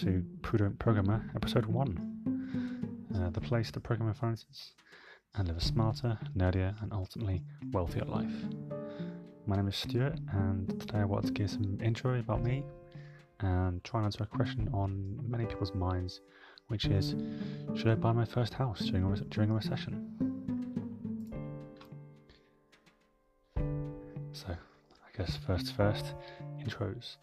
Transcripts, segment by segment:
to Prudent Programmer, Episode 1 uh, The place to program your finances and live a smarter, nerdier, and ultimately wealthier life. My name is Stuart, and today I want to give some intro about me and try and answer a question on many people's minds, which is Should I buy my first house during a, during a recession? So, I guess first, first, intros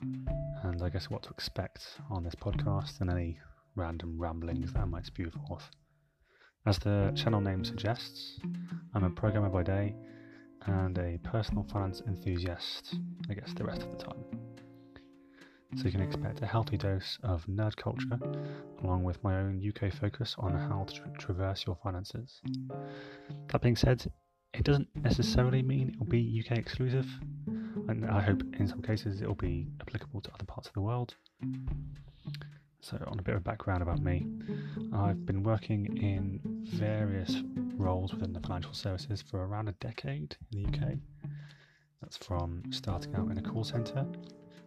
and I guess what to expect on this podcast and any random ramblings that I might spew forth. As the channel name suggests, I'm a programmer by day and a personal finance enthusiast, I guess, the rest of the time. So you can expect a healthy dose of nerd culture, along with my own UK focus on how to tra- traverse your finances. That being said, it doesn't necessarily mean it'll be UK exclusive and I hope in some cases it will be applicable to other parts of the world. So, on a bit of background about me, I've been working in various roles within the financial services for around a decade in the UK. That's from starting out in a call centre,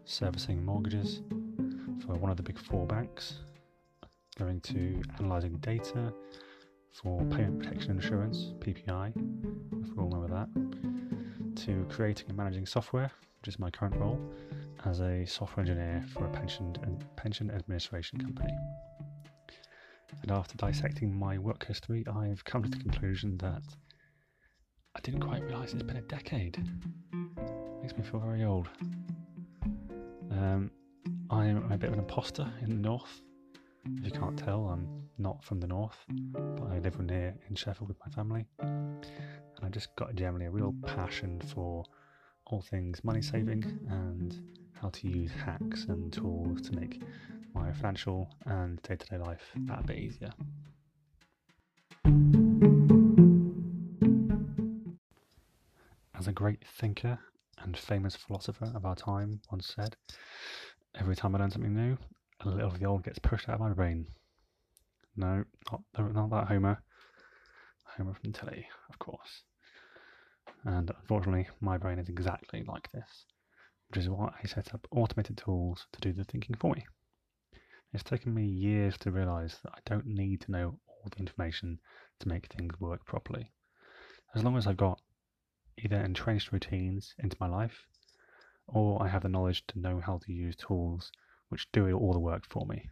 servicing mortgages for one of the big four banks, going to analysing data for payment protection insurance, PPI, if we all remember that, to creating and managing software, which is my current role, as a software engineer for a pension and pension administration company. And after dissecting my work history, I've come to the conclusion that I didn't quite realise it's been a decade. It Makes me feel very old. Um, I'm a bit of an imposter in the north. If you can't tell, I'm not from the north, but I live near in Sheffield with my family. I just got generally a real passion for all things money saving and how to use hacks and tools to make my financial and day to day life that bit easier. As a great thinker and famous philosopher of our time once said, every time I learn something new, a little of the old gets pushed out of my brain. No, not, not that Homer. Homer from telly, of course. And unfortunately, my brain is exactly like this, which is why I set up automated tools to do the thinking for me. It's taken me years to realize that I don't need to know all the information to make things work properly. As long as I've got either entrenched routines into my life, or I have the knowledge to know how to use tools which do all the work for me.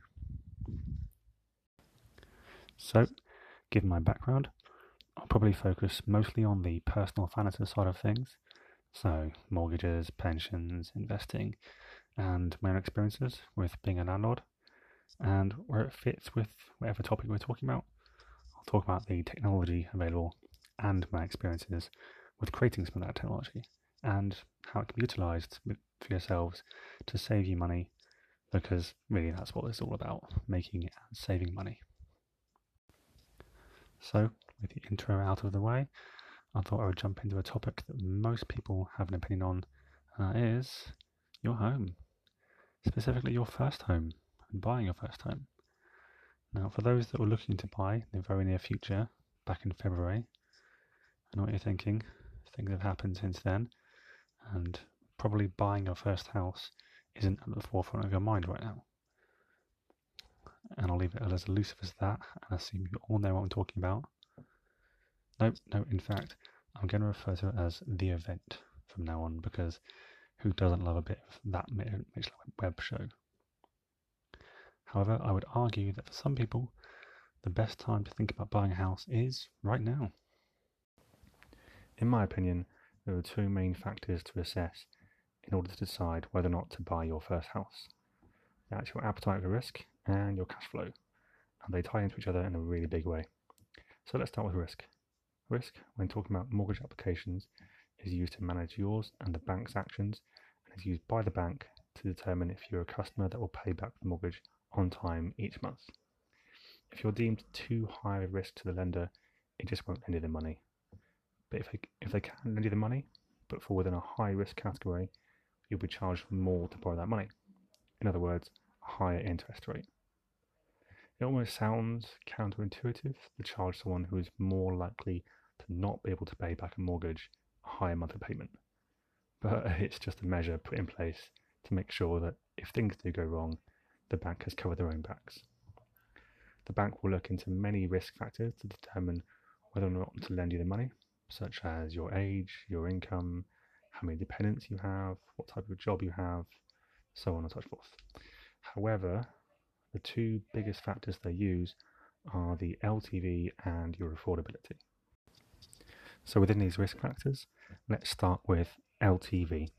So, given my background, I'll probably focus mostly on the personal finances side of things. So, mortgages, pensions, investing, and my own experiences with being a landlord, and where it fits with whatever topic we're talking about. I'll talk about the technology available and my experiences with creating some of that technology and how it can be utilized for yourselves to save you money because really that's what it's all about making and saving money. So, with the intro out of the way, I thought I would jump into a topic that most people have an opinion on, and that is your home. Specifically, your first home and buying your first home. Now, for those that were looking to buy in the very near future, back in February, I know what you're thinking. Things have happened since then, and probably buying your first house isn't at the forefront of your mind right now. And I'll leave it as elusive as that, and I assume you all know what I'm talking about. No, no, in fact, I'm going to refer to it as the event from now on because who doesn't love a bit of that web show? However, I would argue that for some people, the best time to think about buying a house is right now. In my opinion, there are two main factors to assess in order to decide whether or not to buy your first house. That's your appetite for risk and your cash flow, and they tie into each other in a really big way. So let's start with risk. Risk, when talking about mortgage applications, is used to manage yours and the bank's actions and is used by the bank to determine if you're a customer that will pay back the mortgage on time each month. If you're deemed too high a risk to the lender, it just won't lend you the money. But if they, if they can lend you the money, but fall within a high risk category, you'll be charged more to borrow that money. In other words, a higher interest rate. It almost sounds counterintuitive to charge someone who is more likely to not be able to pay back a mortgage a higher monthly payment. But it's just a measure put in place to make sure that if things do go wrong, the bank has covered their own backs. The bank will look into many risk factors to determine whether or not to lend you the money, such as your age, your income, how many dependents you have, what type of job you have, so on and so forth. However, the two biggest factors they use are the LTV and your affordability. So within these risk factors, let's start with LTV.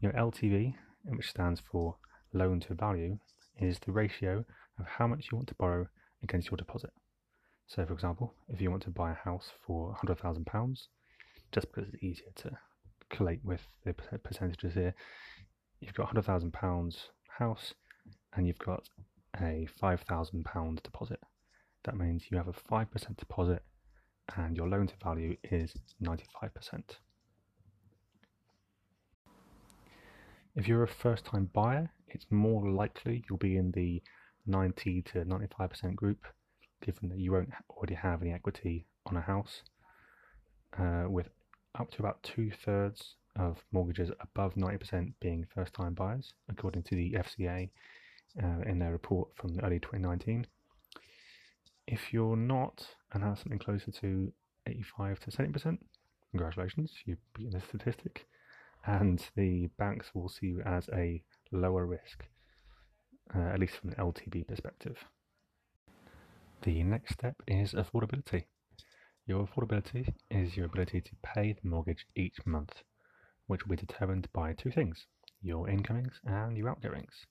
Your LTV, which stands for loan to value, is the ratio of how much you want to borrow against your deposit. So, for example, if you want to buy a house for £100,000, just because it's easier to collate with the percentages here, you've got £100,000 house and you've got a £5,000 deposit. That means you have a 5% deposit and your loan to value is 95%. If you're a first time buyer, it's more likely you'll be in the 90 to 95% group, given that you won't already have any equity on a house, uh, with up to about two thirds of mortgages above 90% being first time buyers, according to the FCA uh, in their report from early 2019. If you're not and have something closer to 85 to 70%, congratulations, you've beaten the statistic, and the banks will see you as a lower risk, uh, at least from an LTV perspective. The next step is affordability. Your affordability is your ability to pay the mortgage each month, which will be determined by two things your incomings and your outgoings.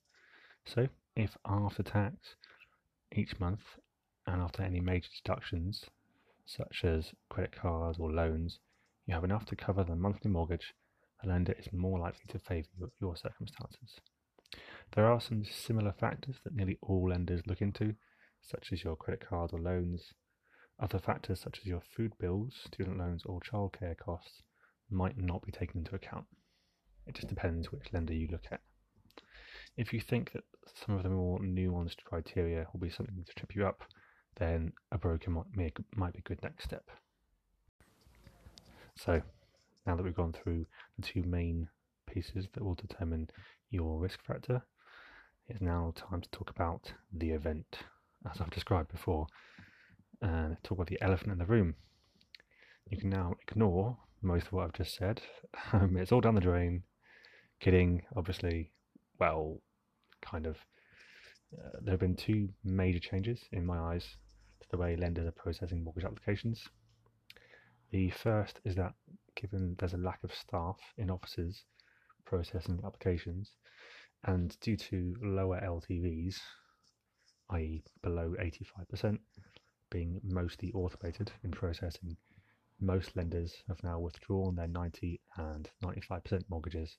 So, if after tax each month and after any major deductions, such as credit cards or loans, you have enough to cover the monthly mortgage, the lender is more likely to favour your circumstances. There are some similar factors that nearly all lenders look into, such as your credit card or loans. Other factors, such as your food bills, student loans, or childcare costs, might not be taken into account. It just depends which lender you look at. If you think that some of the more nuanced criteria will be something to trip you up, then a broker might, might be a good next step. So, now that we've gone through the two main pieces that will determine your risk factor, it's now time to talk about the event, as I've described before, and talk about the elephant in the room. You can now ignore most of what I've just said. Um, it's all down the drain. Kidding, obviously. Well, kind of. There have been two major changes in my eyes to the way lenders are processing mortgage applications. The first is that given there's a lack of staff in offices processing applications, and due to lower LTVs, i.e., below 85%, being mostly automated in processing, most lenders have now withdrawn their 90 and 95% mortgages,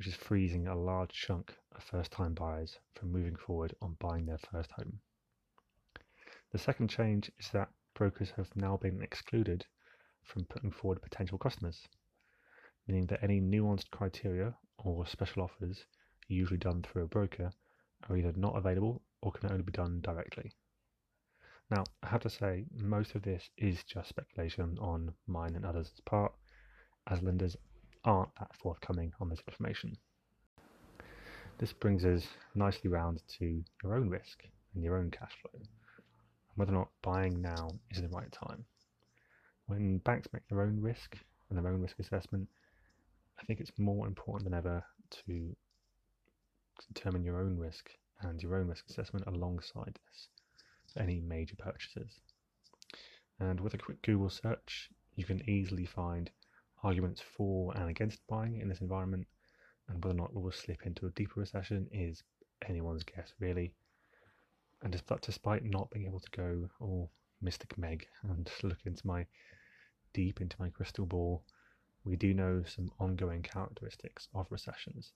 which is freezing a large chunk of first time buyers from moving forward on buying their first home. The second change is that brokers have now been excluded from putting forward potential customers, meaning that any nuanced criteria or special offers usually done through a broker, are either not available or can only be done directly. Now, I have to say, most of this is just speculation on mine and others' part, as lenders aren't that forthcoming on this information. This brings us nicely round to your own risk and your own cash flow, and whether or not buying now is the right time. When banks make their own risk and their own risk assessment, I think it's more important than ever to determine your own risk and your own risk assessment alongside this for any major purchases. And with a quick Google search, you can easily find arguments for and against buying in this environment, and whether or not we will slip into a deeper recession is anyone's guess, really. And despite not being able to go all Mystic Meg and look into my deep into my crystal ball, we do know some ongoing characteristics of recessions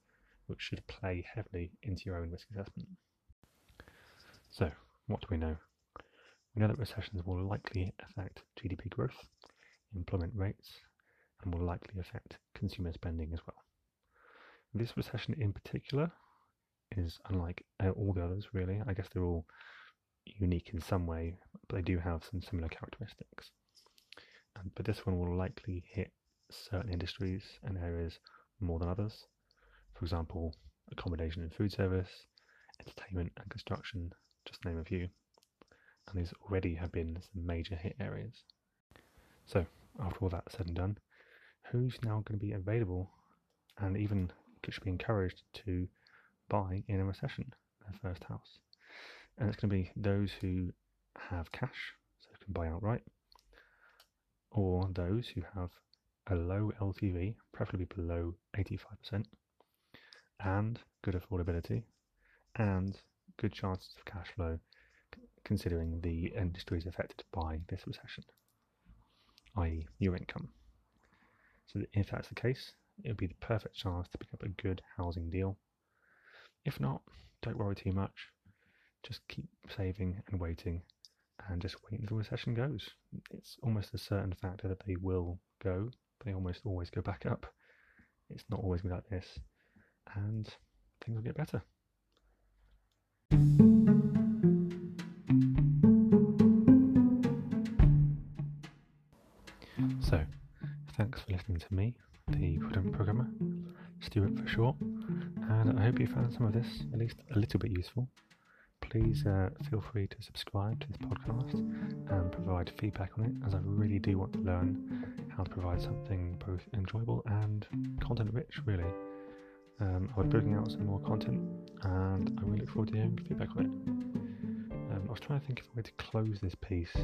which should play heavily into your own risk assessment. So, what do we know? We know that recessions will likely affect GDP growth, employment rates, and will likely affect consumer spending as well. This recession in particular is unlike uh, all the others, really. I guess they're all unique in some way, but they do have some similar characteristics. But this one will likely hit certain industries and areas more than others, for example, accommodation and food service, entertainment, and construction, just name a few. And these already have been some major hit areas. So, after all that said and done, who's now going to be available and even should be encouraged to buy in a recession their first house? And it's going to be those who have cash, so can buy outright, or those who have a low LTV, preferably below 85%, and good affordability, and good chances of cash flow, considering the industries affected by this recession, i.e., your income. So, if that's the case, it would be the perfect chance to pick up a good housing deal. If not, don't worry too much. Just keep saving and waiting and just wait until the recession goes. It's almost a certain factor that they will go, they almost always go back up. It's not always like this, and things will get better. To me, the Prudent Programmer, Stuart for short, and I hope you found some of this at least a little bit useful please uh, feel free to subscribe to this podcast and provide feedback on it, as I really do want to learn how to provide something both enjoyable and content rich, really. Um, I'll be out some more content and I really look forward to hearing feedback on it. Um, I was trying to think of a way to close this piece,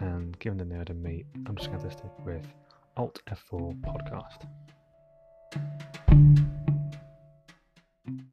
and given the nerd and me, I'm just going to stick with Alt F4 podcast.